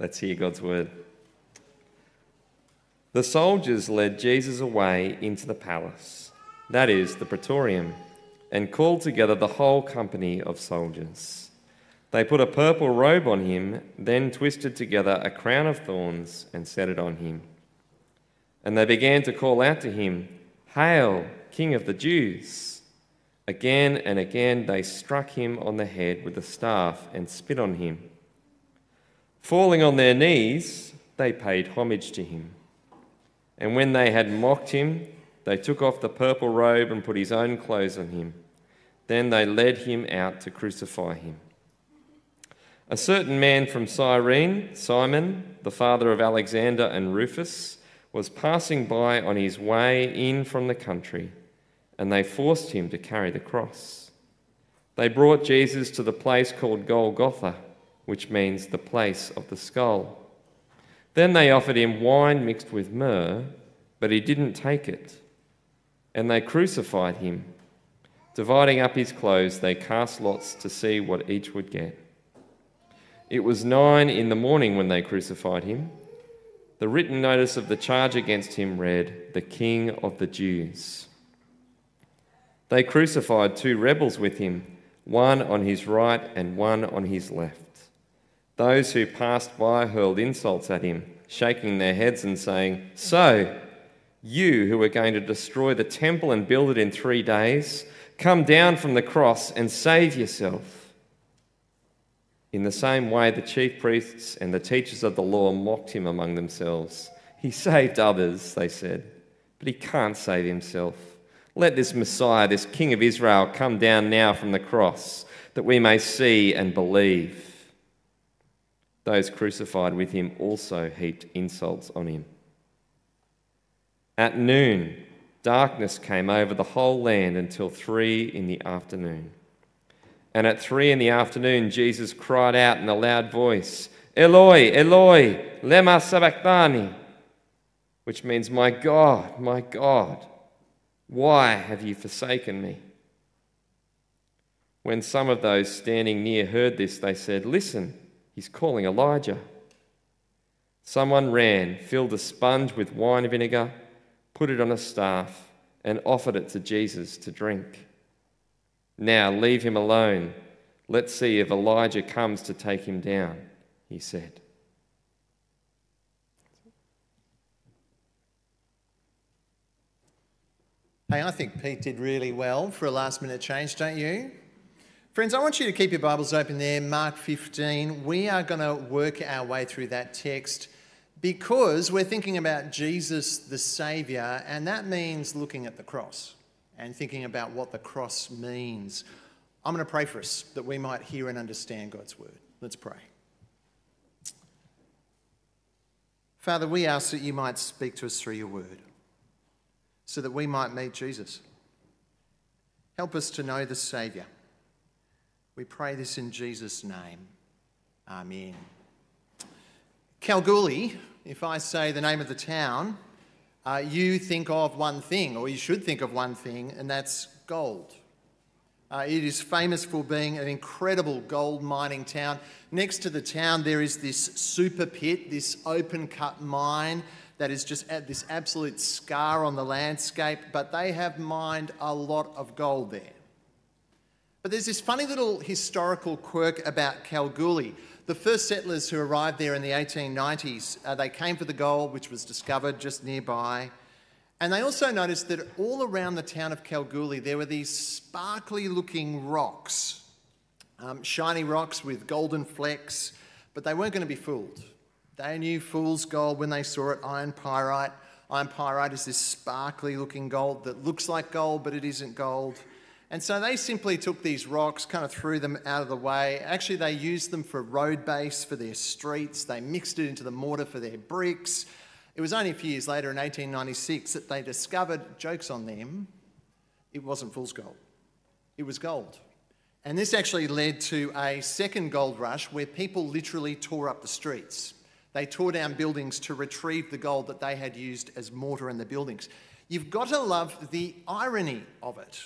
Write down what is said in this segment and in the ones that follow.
Let's hear God's word. The soldiers led Jesus away into the palace, that is, the praetorium, and called together the whole company of soldiers. They put a purple robe on him, then twisted together a crown of thorns and set it on him. And they began to call out to him, Hail, King of the Jews! Again and again they struck him on the head with a staff and spit on him. Falling on their knees, they paid homage to him. And when they had mocked him, they took off the purple robe and put his own clothes on him. Then they led him out to crucify him. A certain man from Cyrene, Simon, the father of Alexander and Rufus, was passing by on his way in from the country, and they forced him to carry the cross. They brought Jesus to the place called Golgotha, which means the place of the skull. Then they offered him wine mixed with myrrh, but he didn't take it. And they crucified him. Dividing up his clothes, they cast lots to see what each would get. It was nine in the morning when they crucified him. The written notice of the charge against him read, The King of the Jews. They crucified two rebels with him, one on his right and one on his left. Those who passed by hurled insults at him, shaking their heads and saying, So, you who are going to destroy the temple and build it in three days, come down from the cross and save yourself. In the same way, the chief priests and the teachers of the law mocked him among themselves. He saved others, they said, but he can't save himself. Let this Messiah, this King of Israel, come down now from the cross, that we may see and believe. Those crucified with him also heaped insults on him. At noon, darkness came over the whole land until three in the afternoon. And at three in the afternoon, Jesus cried out in a loud voice, Eloi, Eloi, lema sabachthani, which means, My God, my God, why have you forsaken me? When some of those standing near heard this, they said, Listen, he's calling Elijah. Someone ran, filled a sponge with wine vinegar, put it on a staff, and offered it to Jesus to drink. Now leave him alone. Let's see if Elijah comes to take him down, he said. Hey, I think Pete did really well for a last minute change, don't you? Friends, I want you to keep your Bibles open there, Mark 15. We are going to work our way through that text because we're thinking about Jesus the Saviour, and that means looking at the cross and thinking about what the cross means. I'm going to pray for us that we might hear and understand God's word. Let's pray. Father, we ask that you might speak to us through your word so that we might meet Jesus. Help us to know the Saviour. We pray this in Jesus' name. Amen. Kalgoorlie, if I say the name of the town, uh, you think of one thing, or you should think of one thing, and that's gold. Uh, it is famous for being an incredible gold mining town. Next to the town, there is this super pit, this open cut mine that is just at this absolute scar on the landscape, but they have mined a lot of gold there. But there's this funny little historical quirk about Kalgoorlie. The first settlers who arrived there in the 1890s, uh, they came for the gold, which was discovered just nearby. And they also noticed that all around the town of Kalgoorlie, there were these sparkly looking rocks, um, shiny rocks with golden flecks, but they weren't going to be fooled. They knew fool's gold when they saw it, iron pyrite. Iron pyrite is this sparkly looking gold that looks like gold, but it isn't gold. And so they simply took these rocks, kind of threw them out of the way. Actually, they used them for road base for their streets. They mixed it into the mortar for their bricks. It was only a few years later in 1896 that they discovered, jokes on them, it wasn't fool's gold. It was gold. And this actually led to a second gold rush where people literally tore up the streets. They tore down buildings to retrieve the gold that they had used as mortar in the buildings. You've got to love the irony of it.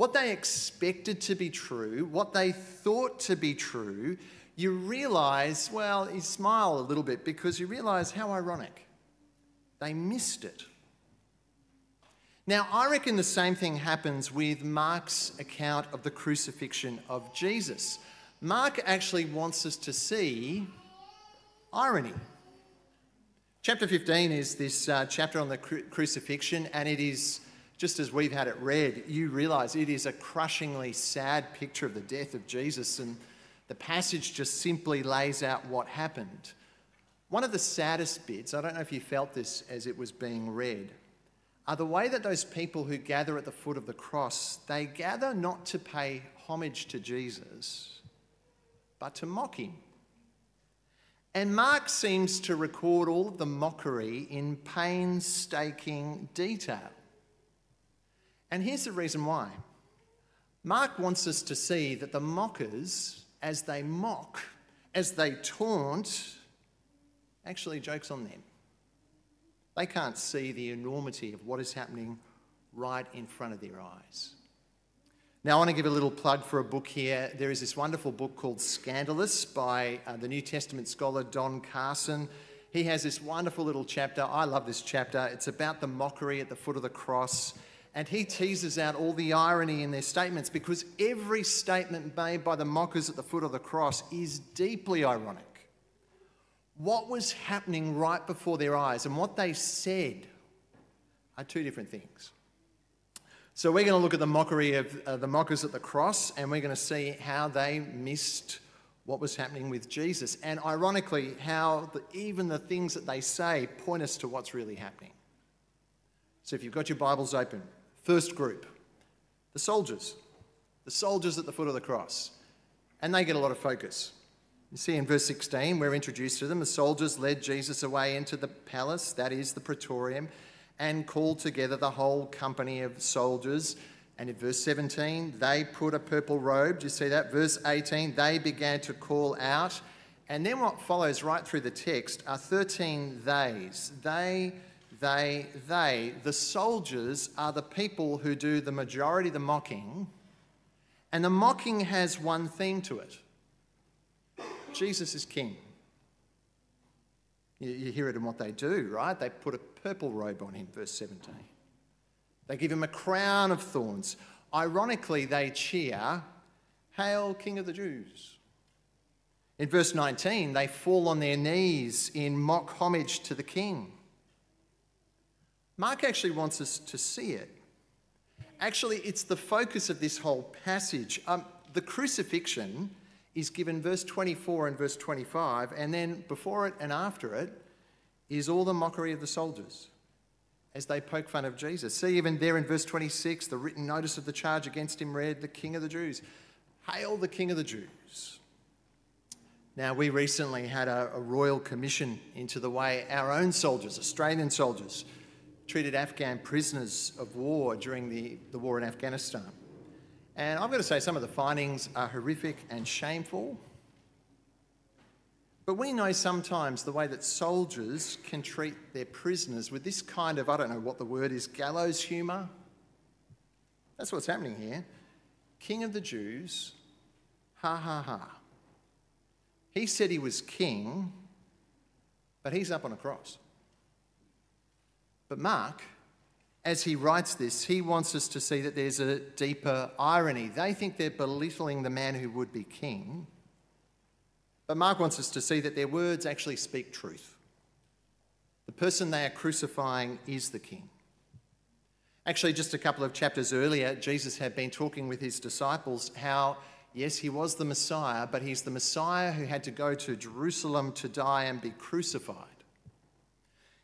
What they expected to be true, what they thought to be true, you realize, well, you smile a little bit because you realize how ironic. They missed it. Now, I reckon the same thing happens with Mark's account of the crucifixion of Jesus. Mark actually wants us to see irony. Chapter 15 is this uh, chapter on the cru- crucifixion, and it is, just as we've had it read, you realize it is a crushingly sad picture of the death of Jesus, and the passage just simply lays out what happened. One of the saddest bits, I don't know if you felt this as it was being read, are the way that those people who gather at the foot of the cross, they gather not to pay homage to Jesus, but to mock him. And Mark seems to record all of the mockery in painstaking detail. And here's the reason why Mark wants us to see that the mockers, as they mock, as they taunt, actually jokes on them. They can't see the enormity of what is happening right in front of their eyes. Now, I want to give a little plug for a book here. There is this wonderful book called Scandalous by uh, the New Testament scholar Don Carson. He has this wonderful little chapter. I love this chapter. It's about the mockery at the foot of the cross. And he teases out all the irony in their statements because every statement made by the mockers at the foot of the cross is deeply ironic what was happening right before their eyes and what they said are two different things. So we're going to look at the mockery of uh, the mockers at the cross and we're going to see how they missed what was happening with Jesus and ironically how the, even the things that they say point us to what's really happening. So if you've got your Bibles open, first group, the soldiers, the soldiers at the foot of the cross, and they get a lot of focus. You see in verse 16, we're introduced to them. The soldiers led Jesus away into the palace, that is the praetorium, and called together the whole company of soldiers. And in verse 17, they put a purple robe. Do you see that? Verse 18, they began to call out. And then what follows right through the text are 13 theys. They, they, they. The soldiers are the people who do the majority of the mocking. And the mocking has one theme to it Jesus is king. You, you hear it in what they do, right? They put a purple robe on him, verse 17. They give him a crown of thorns. Ironically, they cheer, Hail, King of the Jews. In verse 19, they fall on their knees in mock homage to the king. Mark actually wants us to see it. Actually, it's the focus of this whole passage. Um, the crucifixion is given verse 24 and verse 25, and then before it and after it is all the mockery of the soldiers as they poke fun of Jesus. See, even there in verse 26, the written notice of the charge against him read, The King of the Jews. Hail the King of the Jews. Now, we recently had a, a royal commission into the way our own soldiers, Australian soldiers, treated Afghan prisoners of war during the, the war in Afghanistan. And I've got to say, some of the findings are horrific and shameful. But we know sometimes the way that soldiers can treat their prisoners with this kind of, I don't know what the word is, gallows humour. That's what's happening here. King of the Jews, ha ha ha. He said he was king, but he's up on a cross. But Mark as he writes this, he wants us to see that there's a deeper irony. They think they're belittling the man who would be king, but Mark wants us to see that their words actually speak truth. The person they are crucifying is the king. Actually, just a couple of chapters earlier, Jesus had been talking with his disciples how, yes, he was the Messiah, but he's the Messiah who had to go to Jerusalem to die and be crucified.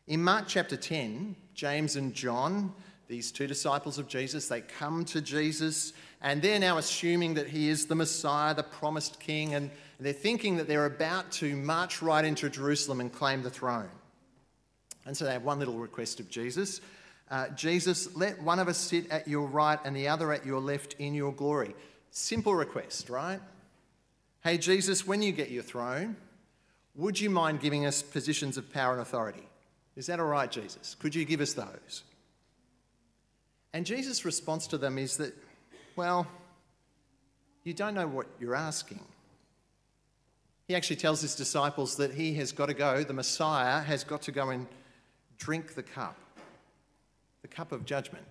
In Mark chapter 10, James and John, these two disciples of Jesus, they come to Jesus and they're now assuming that he is the Messiah, the promised king, and they're thinking that they're about to march right into Jerusalem and claim the throne. And so they have one little request of Jesus uh, Jesus, let one of us sit at your right and the other at your left in your glory. Simple request, right? Hey, Jesus, when you get your throne, would you mind giving us positions of power and authority? Is that all right, Jesus? Could you give us those? And Jesus' response to them is that, well, you don't know what you're asking. He actually tells his disciples that he has got to go, the Messiah has got to go and drink the cup, the cup of judgment.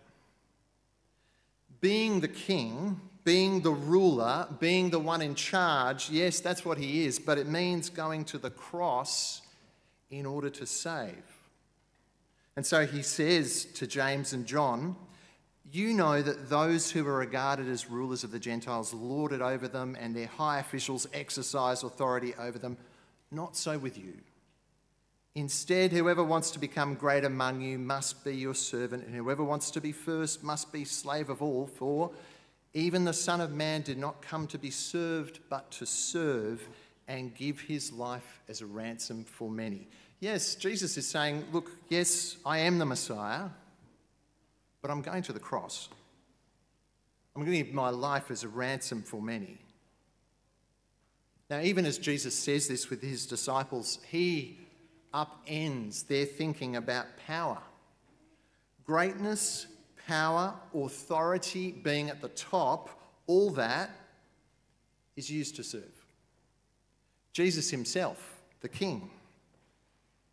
Being the king, being the ruler, being the one in charge, yes, that's what he is, but it means going to the cross in order to save. And so he says to James and John, You know that those who are regarded as rulers of the Gentiles lord it over them, and their high officials exercise authority over them. Not so with you. Instead, whoever wants to become great among you must be your servant, and whoever wants to be first must be slave of all. For even the Son of Man did not come to be served, but to serve and give his life as a ransom for many. Yes, Jesus is saying, Look, yes, I am the Messiah, but I'm going to the cross. I'm going to give my life as a ransom for many. Now, even as Jesus says this with his disciples, he upends their thinking about power. Greatness, power, authority being at the top, all that is used to serve. Jesus himself, the King,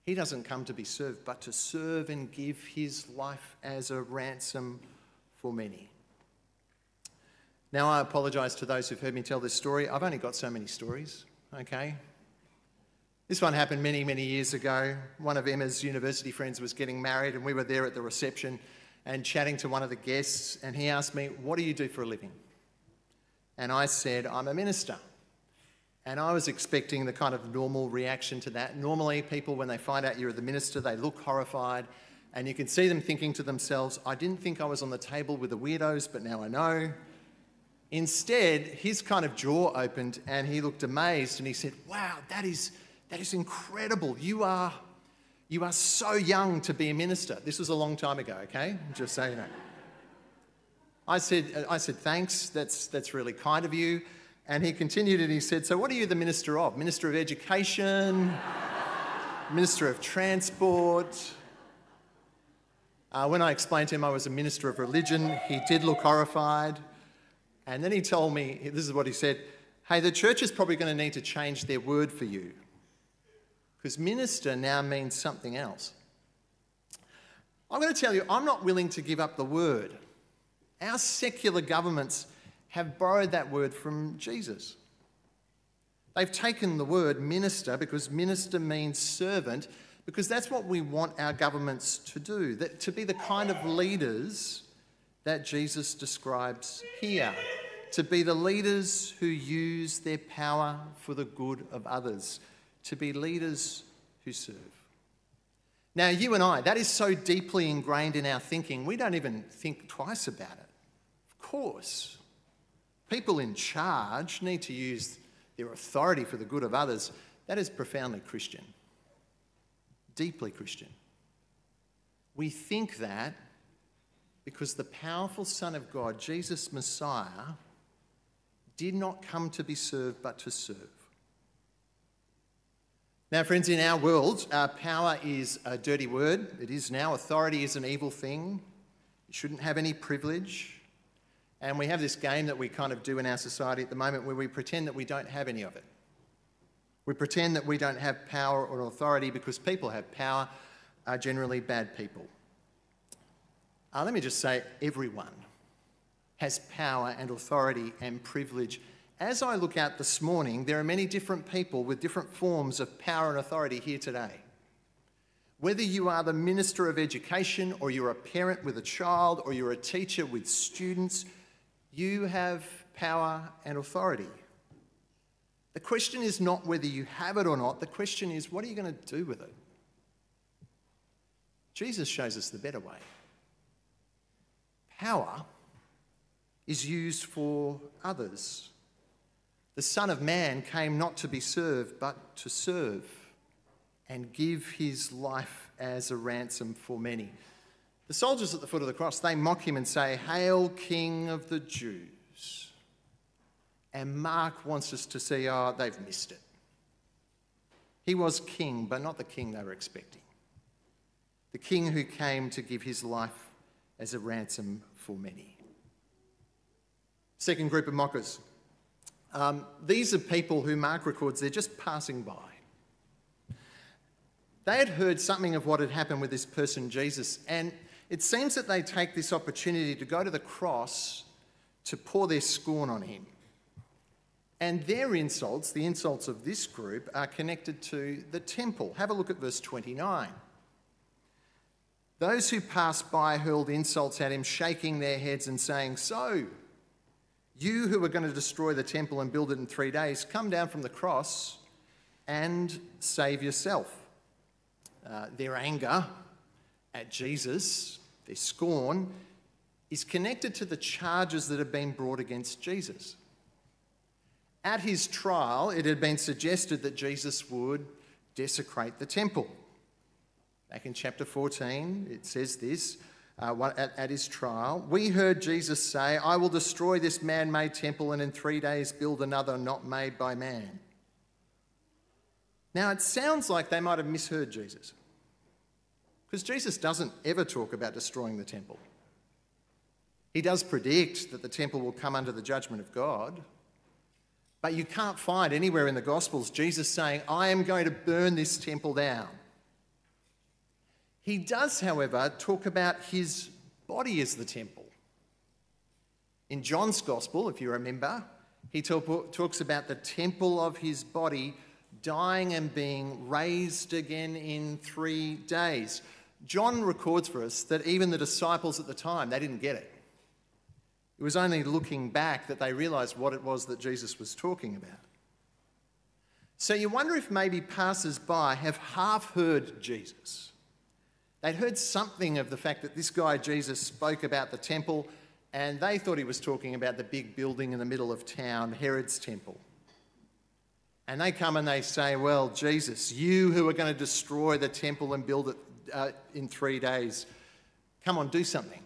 he doesn't come to be served, but to serve and give his life as a ransom for many. Now, I apologise to those who've heard me tell this story. I've only got so many stories, okay? This one happened many, many years ago. One of Emma's university friends was getting married, and we were there at the reception and chatting to one of the guests. And he asked me, What do you do for a living? And I said, I'm a minister. And I was expecting the kind of normal reaction to that. Normally, people, when they find out you're the minister, they look horrified. And you can see them thinking to themselves, I didn't think I was on the table with the weirdos, but now I know. Instead, his kind of jaw opened and he looked amazed and he said, Wow, that is, that is incredible. You are, you are so young to be a minister. This was a long time ago, okay? Just so you know. I said, I said Thanks, that's, that's really kind of you. And he continued and he said, So, what are you the minister of? Minister of Education? minister of Transport? Uh, when I explained to him I was a minister of religion, he did look horrified. And then he told me this is what he said Hey, the church is probably going to need to change their word for you because minister now means something else. I'm going to tell you, I'm not willing to give up the word. Our secular governments have borrowed that word from Jesus. They've taken the word minister because minister means servant, because that's what we want our governments to do, that, to be the kind of leaders that Jesus describes here, to be the leaders who use their power for the good of others, to be leaders who serve. Now, you and I, that is so deeply ingrained in our thinking, we don't even think twice about it. Of course, people in charge need to use their authority for the good of others, that is profoundly Christian, deeply Christian. We think that because the powerful Son of God, Jesus Messiah, did not come to be served but to serve. Now, friends, in our world, uh, power is a dirty word. It is now. Authority is an evil thing. It shouldn't have any privilege. And we have this game that we kind of do in our society at the moment where we pretend that we don't have any of it. We pretend that we don't have power or authority because people have power are generally bad people. Uh, let me just say, everyone has power and authority and privilege. As I look out this morning, there are many different people with different forms of power and authority here today. Whether you are the Minister of Education, or you're a parent with a child, or you're a teacher with students, you have power and authority. The question is not whether you have it or not, the question is what are you going to do with it? Jesus shows us the better way. Power is used for others. The Son of Man came not to be served, but to serve and give his life as a ransom for many. The soldiers at the foot of the cross, they mock him and say, Hail, King of the Jews. And Mark wants us to see, oh, they've missed it. He was king, but not the king they were expecting. The king who came to give his life as a ransom for many. Second group of mockers. Um, these are people who Mark records they're just passing by. They had heard something of what had happened with this person, Jesus, and it seems that they take this opportunity to go to the cross to pour their scorn on him. And their insults, the insults of this group, are connected to the temple. Have a look at verse 29. Those who passed by hurled insults at him, shaking their heads and saying, So, you who are going to destroy the temple and build it in three days, come down from the cross and save yourself. Uh, their anger at Jesus, their scorn, is connected to the charges that have been brought against Jesus. At his trial, it had been suggested that Jesus would desecrate the temple. Back in chapter 14, it says this uh, at, at his trial. We heard Jesus say, I will destroy this man made temple and in three days build another not made by man. Now, it sounds like they might have misheard Jesus. Because Jesus doesn't ever talk about destroying the temple. He does predict that the temple will come under the judgment of God. But you can't find anywhere in the Gospels Jesus saying, I am going to burn this temple down. He does, however, talk about his body as the temple. In John's Gospel, if you remember, he talk, talks about the temple of his body dying and being raised again in three days. John records for us that even the disciples at the time, they didn't get it. It was only looking back that they realised what it was that Jesus was talking about. So you wonder if maybe passers by have half heard Jesus. They'd heard something of the fact that this guy Jesus spoke about the temple, and they thought he was talking about the big building in the middle of town, Herod's temple. And they come and they say, Well, Jesus, you who are going to destroy the temple and build it uh, in three days. Come on, do something.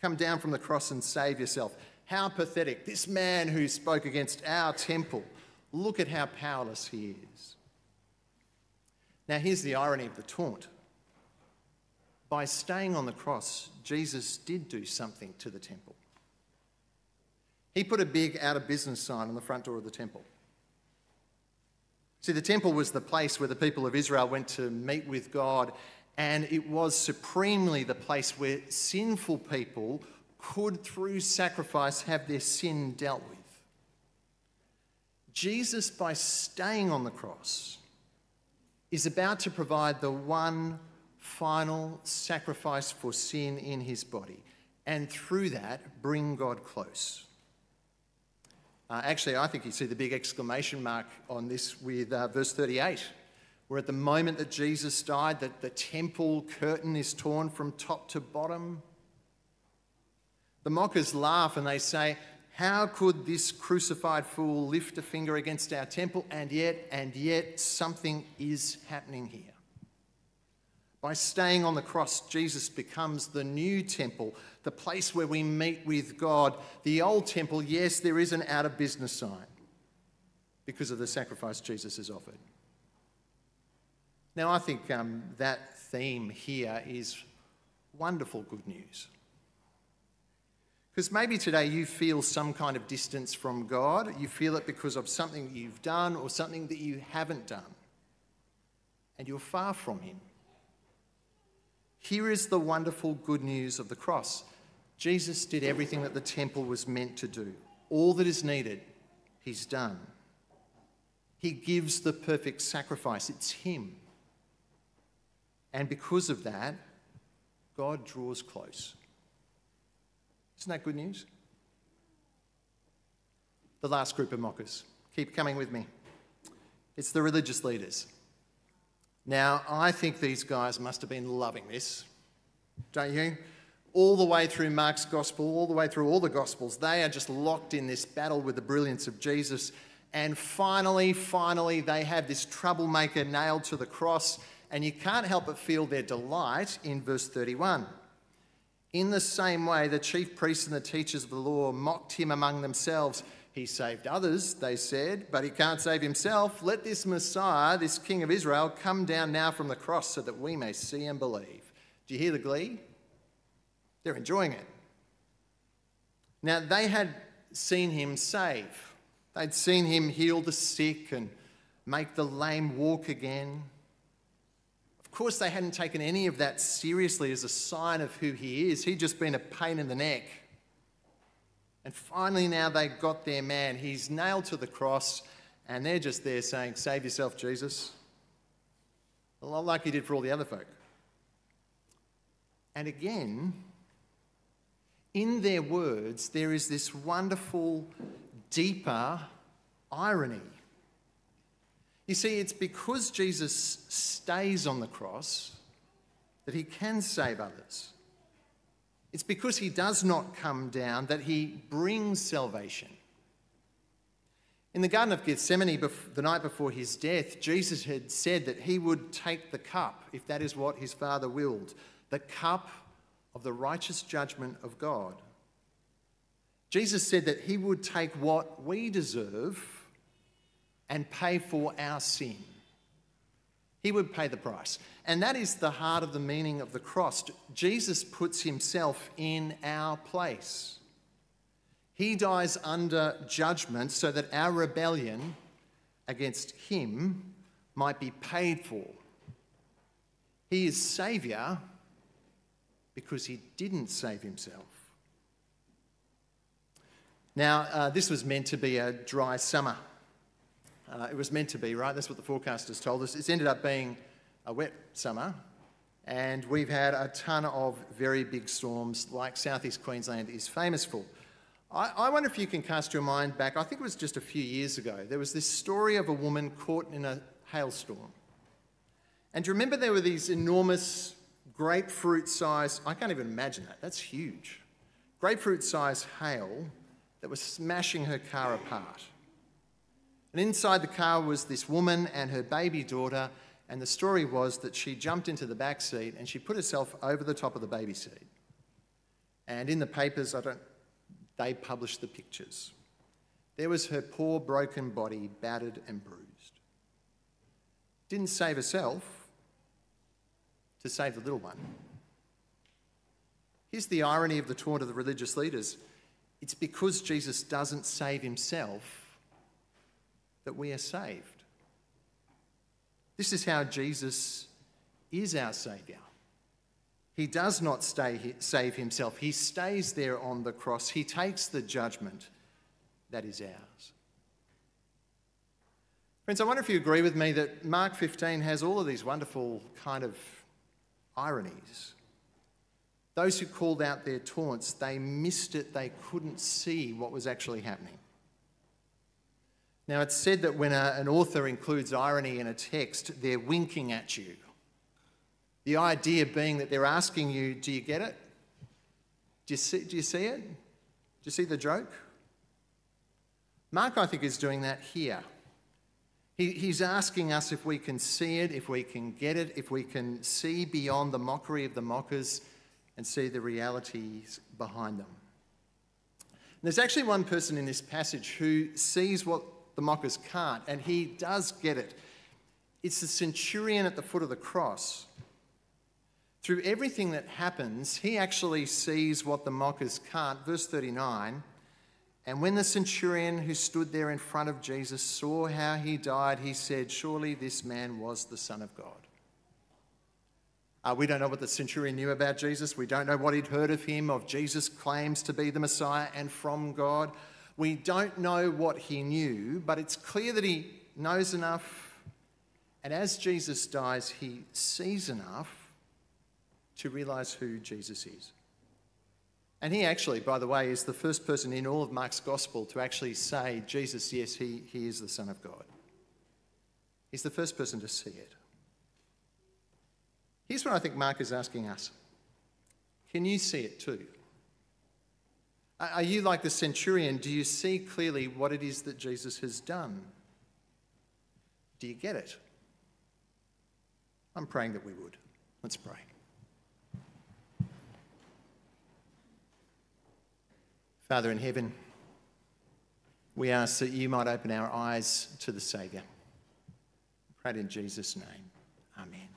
Come down from the cross and save yourself. How pathetic. This man who spoke against our temple, look at how powerless he is. Now, here's the irony of the taunt. By staying on the cross, Jesus did do something to the temple. He put a big out of business sign on the front door of the temple. See, the temple was the place where the people of Israel went to meet with God, and it was supremely the place where sinful people could, through sacrifice, have their sin dealt with. Jesus, by staying on the cross, is about to provide the one final sacrifice for sin in his body, and through that, bring God close. Uh, actually, I think you see the big exclamation mark on this with uh, verse 38, where at the moment that Jesus died, that the temple curtain is torn from top to bottom. The mockers laugh and they say, How could this crucified fool lift a finger against our temple? And yet, and yet, something is happening here. By staying on the cross, Jesus becomes the new temple, the place where we meet with God. The old temple, yes, there is an out of business sign because of the sacrifice Jesus has offered. Now, I think um, that theme here is wonderful good news. Because maybe today you feel some kind of distance from God. You feel it because of something you've done or something that you haven't done. And you're far from Him. Here is the wonderful good news of the cross Jesus did everything that the temple was meant to do. All that is needed, He's done. He gives the perfect sacrifice, it's Him. And because of that, God draws close. Isn't that good news? The last group of mockers. Keep coming with me. It's the religious leaders. Now, I think these guys must have been loving this, don't you? All the way through Mark's gospel, all the way through all the gospels, they are just locked in this battle with the brilliance of Jesus. And finally, finally, they have this troublemaker nailed to the cross, and you can't help but feel their delight in verse 31. In the same way, the chief priests and the teachers of the law mocked him among themselves he saved others, they said, but he can't save himself. Let this Messiah, this King of Israel, come down now from the cross so that we may see and believe. Do you hear the glee? They're enjoying it. Now, they had seen him save They'd seen him heal the sick and make the lame walk again. Of course, they hadn't taken any of that seriously as a sign of who he is. He'd just been a pain in the neck. And finally, now they've got their man. He's nailed to the cross, and they're just there saying, Save yourself, Jesus. A lot like he did for all the other folk. And again, in their words, there is this wonderful, deeper irony. You see, it's because Jesus stays on the cross that he can save others. It's because he does not come down that he brings salvation. In the Garden of Gethsemane, the night before his death, Jesus had said that he would take the cup, if that is what his Father willed, the cup of the righteous judgment of God. Jesus said that he would take what we deserve and pay for our sin. He would pay the price. And that is the heart of the meaning of the cross. Jesus puts himself in our place. He dies under judgment so that our rebellion against him might be paid for. He is Saviour because he didn't save himself. Now, uh, this was meant to be a dry summer. Uh, it was meant to be, right? That's what the forecasters told us. It's ended up being a wet summer, and we've had a ton of very big storms like southeast Queensland is famous for. I, I wonder if you can cast your mind back. I think it was just a few years ago. There was this story of a woman caught in a hailstorm. And do you remember there were these enormous grapefruit size, I can't even imagine that, that's huge. Grapefruit size hail that was smashing her car apart. And inside the car was this woman and her baby daughter, and the story was that she jumped into the back seat and she put herself over the top of the baby seat. And in the papers, I don't, they published the pictures. There was her poor broken body, battered and bruised. Didn't save herself, to save the little one. Here's the irony of the taunt of the religious leaders it's because Jesus doesn't save himself that we are saved. This is how Jesus is our Saviour. He does not stay, save himself, he stays there on the cross. He takes the judgment that is ours. Friends, I wonder if you agree with me that Mark 15 has all of these wonderful kind of ironies. Those who called out their taunts, they missed it, they couldn't see what was actually happening. Now, it's said that when a, an author includes irony in a text, they're winking at you. The idea being that they're asking you, Do you get it? Do you see, do you see it? Do you see the joke? Mark, I think, is doing that here. He, he's asking us if we can see it, if we can get it, if we can see beyond the mockery of the mockers and see the realities behind them. And there's actually one person in this passage who sees what the mockers can't, and he does get it. It's the centurion at the foot of the cross. Through everything that happens, he actually sees what the mockers can't. Verse 39 and when the centurion who stood there in front of Jesus saw how he died, he said, Surely this man was the Son of God. Uh, we don't know what the centurion knew about Jesus. We don't know what he'd heard of him, of Jesus' claims to be the Messiah and from God. We don't know what he knew, but it's clear that he knows enough. And as Jesus dies, he sees enough to realize who Jesus is. And he actually, by the way, is the first person in all of Mark's gospel to actually say, Jesus, yes, he, he is the Son of God. He's the first person to see it. Here's what I think Mark is asking us Can you see it too? Are you like the centurion? Do you see clearly what it is that Jesus has done? Do you get it? I'm praying that we would. Let's pray. Father in heaven, we ask that you might open our eyes to the Saviour. Pray in Jesus' name. Amen.